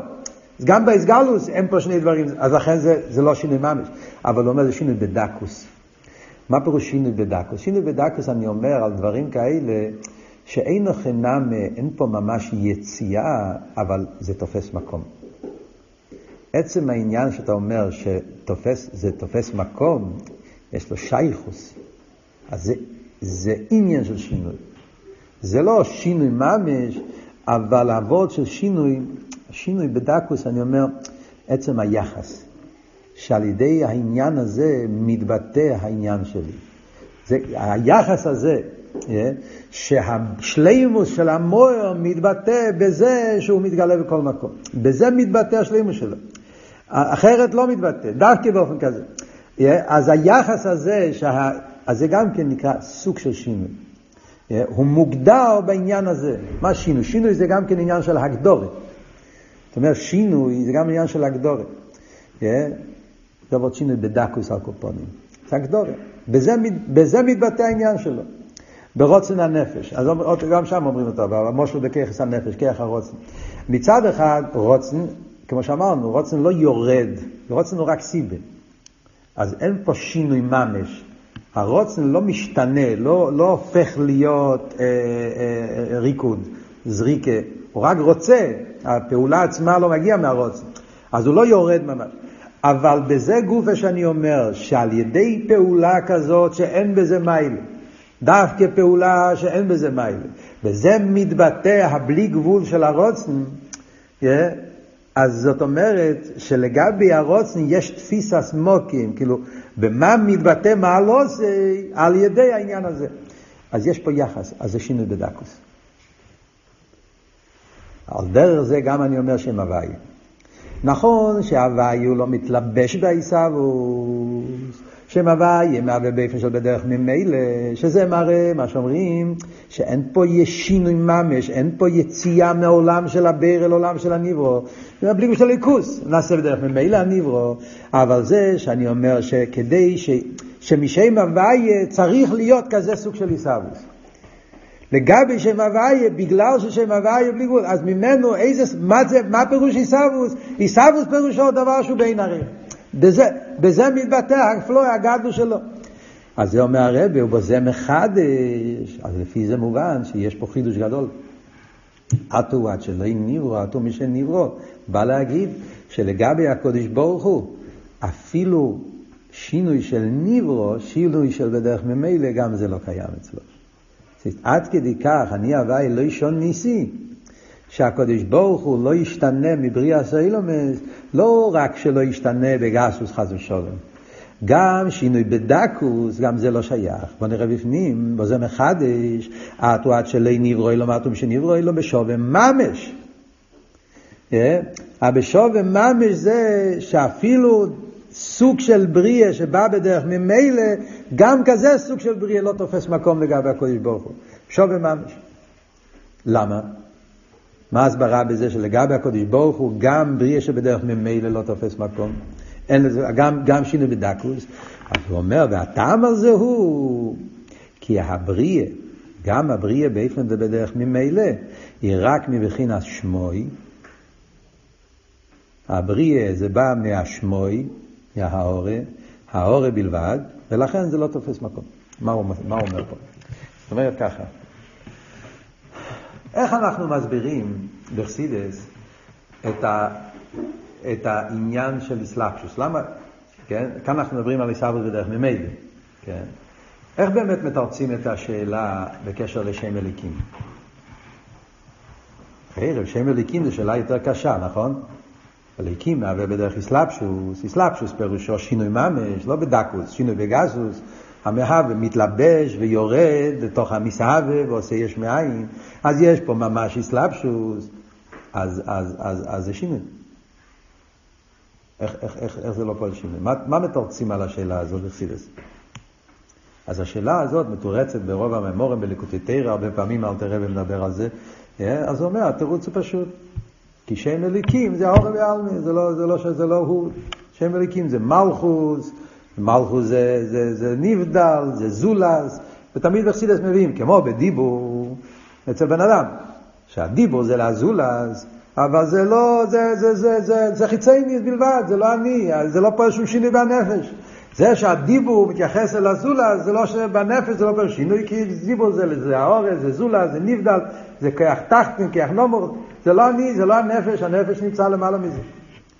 אז גם בהסגלוס אין פה שני דברים, אז לכן זה, זה לא שינוי ממש. אבל הוא אומר זה שינוי בדקוס. מה פירוש שינוי בדקוס? שינוי בדקוס אני אומר על דברים כאלה שאין חינם, אין פה ממש יציאה, אבל זה תופס מקום. עצם העניין שאתה אומר שזה תופס מקום, יש לו שייכוס. אז זה, זה עניין של שינוי. זה לא שינוי ממש, אבל אבות של שינוי, שינוי בדקוס, אני אומר, עצם היחס. שעל ידי העניין הזה מתבטא העניין שלי. זה, היחס הזה, yeah, שהשלימוס של המויר מתבטא בזה שהוא מתגלה בכל מקום. בזה מתבטא השלימוס שלו. אחרת לא מתבטא, דווקא באופן כזה. אז היחס הזה, שה, אז זה גם כן נקרא סוג של שינוי. הוא מוגדר בעניין הזה. מה שינוי? שינוי זה גם כן עניין של הגדורת. זאת אומרת, שינוי זה גם עניין של הגדורת. זה עבוד שינוי בדקוס על קופונים. זה הגדורת. בזה, בזה מתבטא העניין שלו. ברוצן הנפש. אז גם שם אומרים אותו, במושל בכיחס הנפש, כיח הרוצן. מצד אחד, רוצן, כמו שאמרנו, רוצן לא יורד, רוצן הוא רק סיבה. אז אין פה שינוי ממש. הרוצן לא משתנה, לא, לא הופך להיות אה, אה, ריקוד, זריקה. הוא רק רוצה, הפעולה עצמה לא מגיעה מהרוצן. אז הוא לא יורד ממש. אבל בזה גופה שאני אומר, שעל ידי פעולה כזאת שאין בזה מיילה, דווקא פעולה שאין בזה מיילה, בזה מתבטא הבלי גבול של הרוצן, yeah, אז זאת אומרת שלגבי הרוצן יש תפיסה סמוקים, כאילו, במה מתבטא זה, על ידי העניין הזה. אז יש פה יחס, אז זה שינוי בדקוס. על דרך זה גם אני אומר שם הוויה. נכון שהוואי הוא לא מתלבש בעיסאוווס, שם הוואי מהווה באופן של בדרך ממילא, שזה מראה מה שאומרים, שאין פה שינוי ממש, אין פה יציאה מהעולם של הבר אל עולם של הניברו, זה בלי של ליכוס, נעשה בדרך ממילא הניברו, אבל זה שאני אומר שכדי ש... שמשם הוואי צריך להיות כזה סוג של עיסאוווס. לגבי שם הוויה, בגלל ששם הוויה בלי גבול, אז ממנו איזה, מה, זה, מה פירוש עיסאוווס? עיסאוווס פירושו דבר שהוא בין הרי. בזה, בזה מתבטא הפלואי הגדלו שלו. אז זה אומר הרבי, ובזה מחדש, אז לפי זה מובן שיש פה חידוש גדול. עטו עד שלא נברו, עטו משנברו. בא להגיד שלגבי הקודש ברוך הוא, אפילו שינוי של נברו, שינוי של בדרך ממילא, גם זה לא קיים אצלו. עד כדי כך, אני הוואי לא ישון ניסי, שהקדוש ברוך הוא לא ישתנה מבריאה סיילומס, לא רק שלא ישתנה בגסוס חס ושלום, גם שינוי בדקוס, גם זה לא שייך. בוא נראה בפנים, בו זה מחדש, עטו עד שלא נברו אלו מטום שנברו אלו בשווה ממש. הבשווה ממש זה שאפילו סוג של בריאה שבא בדרך ממילא, גם כזה סוג של בריאה לא תופס מקום לגבי הקודש ברוך הוא. שווה ממש. למה? מה ההסברה בזה שלגבי הקודש ברוך הוא גם בריאה שבדרך ממילא לא תופס מקום? אין לזה, גם, גם שינוי בדקוס. אז הוא אומר, והטעם הזה הוא כי הבריאה, גם הבריאה באופן זה בדרך ממילא, היא רק מבחינת שמוי, הבריאה זה בא מהשמוי, מההורה, ההורה בלבד, ולכן זה לא תופס מקום. מה הוא, מה הוא אומר פה? זאת אומרת ככה, איך אנחנו מסבירים בחסידס את, ה, את העניין של איסלאפשוס? למה, כן? כאן אנחנו מדברים על איסאבוס בדרך ממילא, כן? איך באמת מתרצים את השאלה בקשר לשם אליקים? ערב, שם אליקים זו שאלה יותר קשה, נכון? אליקים מהווה בדרך איסלאפשוס, איסלאפשוס פירושו שינוי ממש, לא בדקוס, שינוי בגזוס, המהווה מתלבש ויורד לתוך המסהווה ועושה יש מאין, אז יש פה ממש איסלאפשוס, אז, אז, אז, אז זה שינוי. איך, איך, איך, איך זה לא פועל שינוי? מה, מה מתורצים על השאלה הזאת בחסידס? אז השאלה הזאת מתורצת ברוב הממורים בליקוטי תרא, הרבה פעמים אל תראה ומדבר על זה, אה? אז הוא אומר, התירוץ הוא פשוט. כי שם אליקים זה האור ועלמי, זה לא, זה לא שזה לא הוא. שם אליקים זה מלכוס, מלכוס זה, זה, זה נבדל, זה זולס, ותמיד בחסידס מביאים, כמו בדיבור אצל בן אדם, שהדיבור זה לזולס, אבל זה לא, זה, זה, זה, זה, זה חיצי בלבד, זה לא אני, זה לא פה שום שינוי בנפש. זה שהדיבור מתייחס אל הזולה, זה לא שבנפש זה לא פר שינוי, כי דיבור זה, זה האורז, זה זולה, זה נבדל, זה כיח תחתן, כיח נומור, זה לא אני, זה לא הנפש, הנפש נמצא למעלה מזה.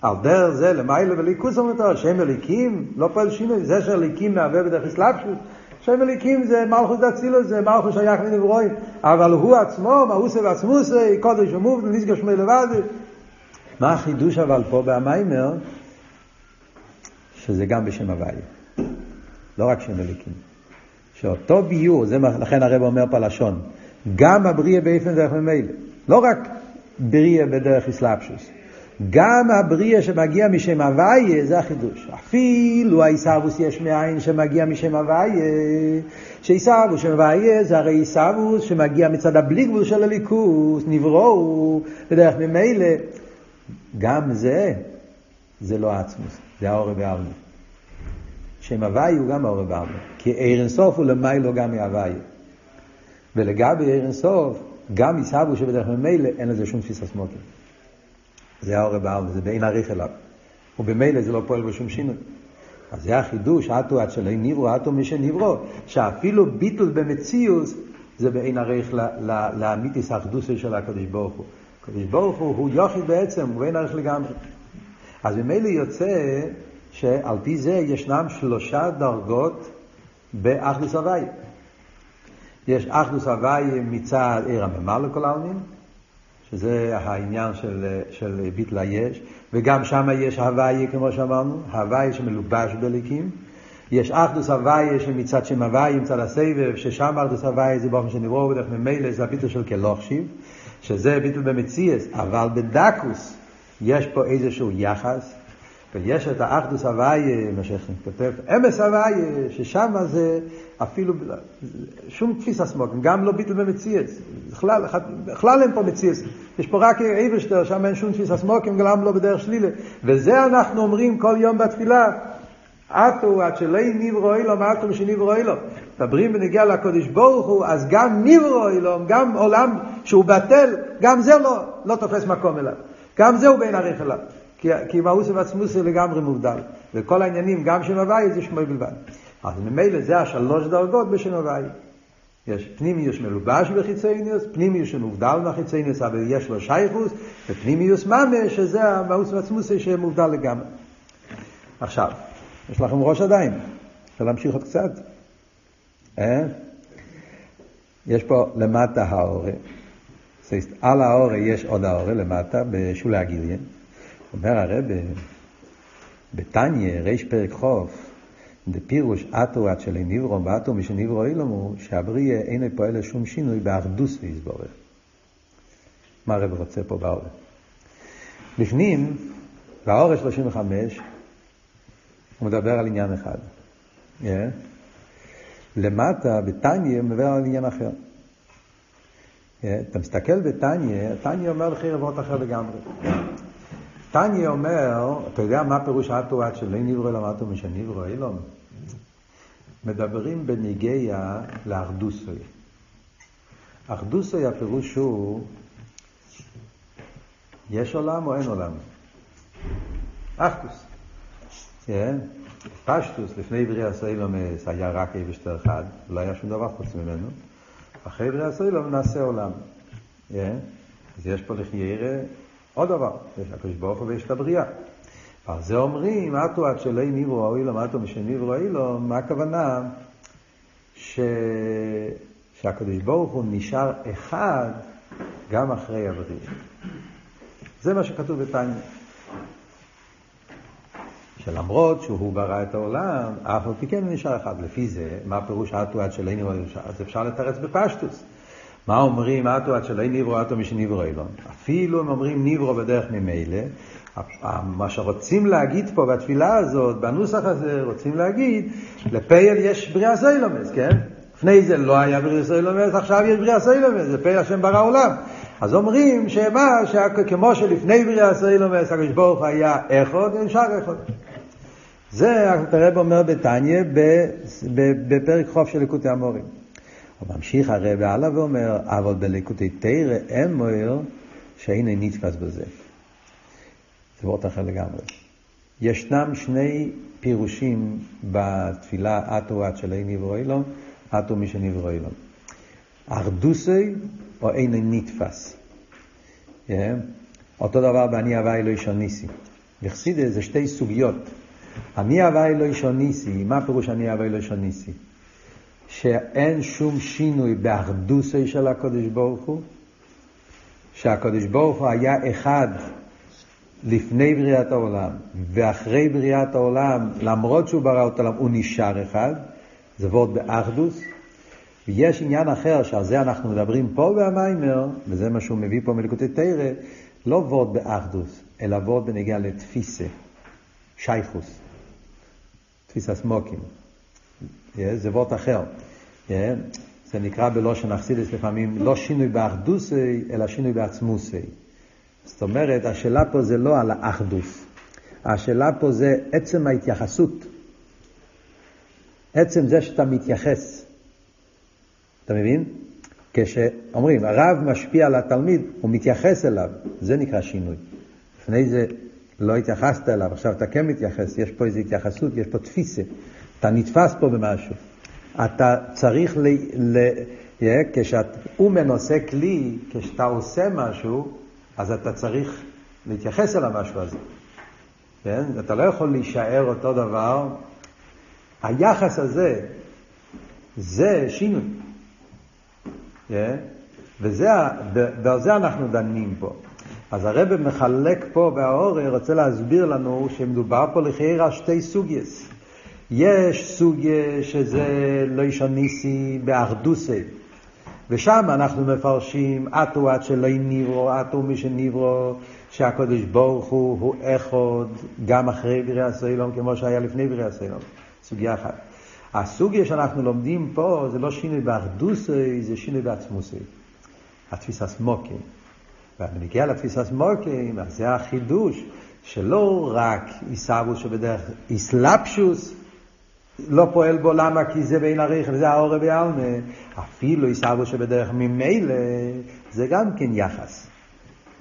על דרך זה, למעלה וליכוס אומרת, שם אליקים, לא פועל שינוי, זה שאליקים מהווה בדרך אסלאפשוס, שם אליקים זה מלכוס דצילוס, זה מלכוס שייך לנברואים, אבל הוא עצמו, מאוסה ועצמוסה, קודש ומובדל, נסגר שמי לבד. מה החידוש אבל פה במיימר? שזה גם בשם הוויה. לא רק שם אליקים. שאותו ביור, זה לכן הרב אומר פה לשון, גם הבריאה באופן דרך ממילא. לא רק בריאה בדרך אסלאפשוס. גם הבריאה שמגיע משם הוויה זה החידוש. אפילו העיסאוווס יש מאין שמגיע משם הוויה, שעיסאוווס שם הוויה זה הרי עיסאוווס שמגיע מצד הבלי גבול של הליכוס, נבראו בדרך ממילא. גם זה, זה לא עצמוס. זה האור בעלמא. שם הוואי הוא גם האור בעלמא. כי עיר אינסוף הוא למיילו גם מהוואי. ולגבי עיר אינסוף, גם יסבו שבדרך ממילא אין לזה שום תפיסה סמוקים. זה האור בעלמא, זה באין עריך אליו. ובמילא זה לא פועל בשום שינוי. אז זה החידוש, אטו עד שלא נברו, אטו מי שנברו, שאפילו ביטול במציאוס זה באין עריך לאמיתיס האחדוסי של הקדוש ברוך הוא. הקדוש ברוך הוא הוא יוחיד בעצם, הוא באין עריך לגמרי. אז ממילא יוצא שעל פי זה ישנם שלושה דרגות באחדוס הוואי. יש אחדוס הוואי מצד עיר הממה לכל העלמין, שזה העניין של, של ביטל היש, וגם שם יש הוואי, כמו שאמרנו, הוואי שמלובש בליקים. יש אחדוס הוואי שמצד שם הוואי, מצד הסבב, ששם אחדוס הוואי זה באופן שנבראו בדרך ממילא, זה הביטל של כלוכשיב, שזה ביטל במציאס, אבל בדקוס, יש פה איזשהו יחס, ויש את האחדוס הוויה, מה שכותב, אמס הוויה, ששם זה אפילו, שום תפיסה סמוקים, גם לא ביטל במציאס, בכלל, אין פה מציאס, יש פה רק אייברשטר, שם אין שום תפיסה סמוקים, גם לא בדרך שלילה, וזה אנחנו אומרים כל יום בתפילה, עטו עד שלא נברו אילום, עטו משנברו אילום. מדברים בנגיע לקודש ברוך הוא, אז גם נברו אילום, גם עולם שהוא בטל, גם זה לא, לא תופס מקום אליו. גם זהו בין עריך אליו. כי, כי מאוסה ועצמוסה לגמרי מובדל. וכל העניינים, גם שם הוואי זה שמוי בלבד. אז ממילא זה השלוש דרגות בשם הוואי. יש פנימיוס מלובש בחיצייניוס, פנימיוס שמובדל מהחיצייניוס, אבל יש לו שייכוס, ופנימיוס ממש, שזה המאוס ועצמוסה שמובדל לגמרי. עכשיו, יש לכם ראש עדיין, אפשר להמשיך עוד קצת. אה? יש פה למטה האורה. על האורה יש עוד האורה למטה, בשולי הגיליין. אומר הרב, בתניא, ריש פרק חוף, דפירוש אטו עד של נברו ואטו משנברו אילום הוא שהבריאה אינו פועל לשום שינוי באחדוס ויסבורך. מה הרב רוצה פה באורה? בפנים, באורה 35, הוא מדבר על עניין אחד. Yeah. למטה, בתניא, הוא מדבר על עניין אחר. אתה מסתכל בתניא, תניא אומר לך רבות אחר לגמרי. תניא אומר, אתה יודע מה פירוש אטו של אין נברו אלא אטו משנברו אילום? מדברים בניגיה לאחדוסוי. אחדוסוי הפירוש הוא, יש עולם או אין עולם? אחדוס. כן? פשטוס, לפני בריאה סיילומס היה רק אבשטר אחד, לא היה שום דבר חוץ ממנו. אחרי בריאה סיילומס נעשה עולם. כן? אז יש פה לחיירה עוד דבר, יש הקדוש ברוך הוא ויש את הבריאה. על זה אומרים, אטו עד שלא ניברו אילום, אטו משניברו אילום, מה הכוונה? ש... שהקדוש ברוך הוא נשאר אחד גם אחרי הבריאה. זה מה שכתוב בתניא. שלמרות שהוא ברא את העולם, אף על פי כן נשאר אחד. לפי זה, מה פירוש אטו עד שלא ניברו אילום? אז אפשר לתרץ בפשטוס. מה אומרים אתה עד שלא נברא אתה משנברא עולם? אפילו אם אומרים נברא בדרך ממילא, מה שרוצים להגיד פה בתפילה הזאת, בנוסח הזה, רוצים להגיד, לפועל יש בריאת העולמות, כן? לפני זה לא היה בריאת העולמות, עכשיו יש בריאת העולמות, זה פועל השם ברא עולם. אז אומרים שמה, כמו שלפני בריאת העולמות, הקדוש ברוך היה אחד, נשאר אחד. זה הרב אומר בתניא בפרק חוף של ליקוטי המורים. הוא ממשיך הרב הלאה ואומר, אבל בליקוטי תרא אין מוער שאין נתפס בזה. זה וורט אחר לגמרי. ישנם שני פירושים בתפילה אטו עד שלא נברוא אילון, אטו מי שנברוא אילון. ארדוסי או אין נתפס. Yeah. אותו דבר באני הווי לא ישוניסי. בחסידה זה שתי סוגיות. אני הווי לא ישוניסי, מה פירוש אני הווי לא ישוניסי? שאין שום שינוי באחדוסי של הקודש ברוך הוא, שהקודש ברוך הוא היה אחד לפני בריאת העולם ואחרי בריאת העולם, למרות שהוא ברא את העולם, הוא נשאר אחד, זה וורד באחדוס. ויש עניין אחר שעל זה אנחנו מדברים פה במיימר, וזה מה שהוא מביא פה מלקוטי תרא, לא וורד באחדוס, אלא וורד בנגיע לתפיסה, שייכוס, תפיסה סמוקים. זה וורד אחר. זה נקרא בלושן אכסידס לפעמים לא שינוי באחדוסי, אלא שינוי בעצמוסי. זאת אומרת, השאלה פה זה לא על האחדוס, השאלה פה זה עצם ההתייחסות. עצם זה שאתה מתייחס. אתה מבין? כשאומרים, הרב משפיע על התלמיד, הוא מתייחס אליו, זה נקרא שינוי. לפני זה לא התייחסת אליו, עכשיו אתה כן מתייחס, יש פה איזו התייחסות, יש פה תפיסה, אתה נתפס פה במשהו. אתה צריך, ל... ל... כשהוא מנושא כלי, כשאתה עושה משהו, אז אתה צריך להתייחס אל המשהו הזה. כן? אתה לא יכול להישאר אותו דבר. היחס הזה, זה שינוי. כן? וזה, ועל זה אנחנו דנים פה. אז הרב מחלק פה בהאורי, רוצה להסביר לנו שמדובר פה לחירה שתי סוגייס. יש סוגיה שזה לא ישניסי באחדוסי. ושם אנחנו מפרשים אטו עד שלא ניברו, אטו מי שניברו, שהקדוש ברוך הוא הוא אחד גם אחרי בריאה סוילום כמו שהיה לפני בריאה סוילום. סוגיה אחת. הסוגיה שאנחנו לומדים פה זה לא שינוי באחדוסי, זה שינוי בעצמוסי. התפיסה סמוקים. ונגיע לתפיסה סמוקים, אז זה החידוש, שלא רק עיסאוווס שבדרך איסלפשוס, לא פועל בו, למה? כי זה בין הריחם, זה האור בעלמה. אפילו עיסאוו שבדרך ממילא, זה גם כן יחס.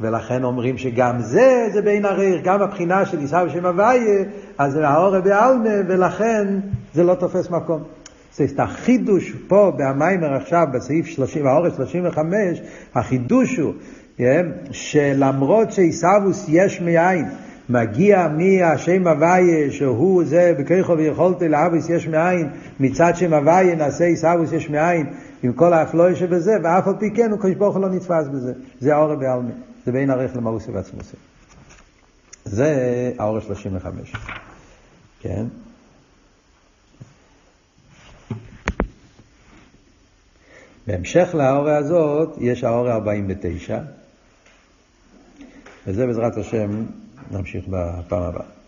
ולכן אומרים שגם זה, זה בין הריח, גם הבחינה של עיסאוו שם הוויה, אז זה האור בעלמה, ולכן זה לא תופס מקום. זאת החידוש פה במיימר עכשיו, בסעיף 30, האורץ 35, החידוש הוא כן, שלמרות שעיסאוווס יש מאין, מגיע מהשם הוויה, שהוא זה בכיכו ויכולתי לאביס יש מאין, מצד שם הוויה נעשה עיסאוויס יש מאין, עם כל האפלוי שבזה, ואף על פי כן הוא קדוש ברוך הוא לא נתפס בזה. זה האור בעלמי, זה בין ערך למאוסי ועצמוסי. זה האור 35. כן? בהמשך להאורה הזאת יש האורה 49, וזה בעזרת השם نمشي قبل طلبة.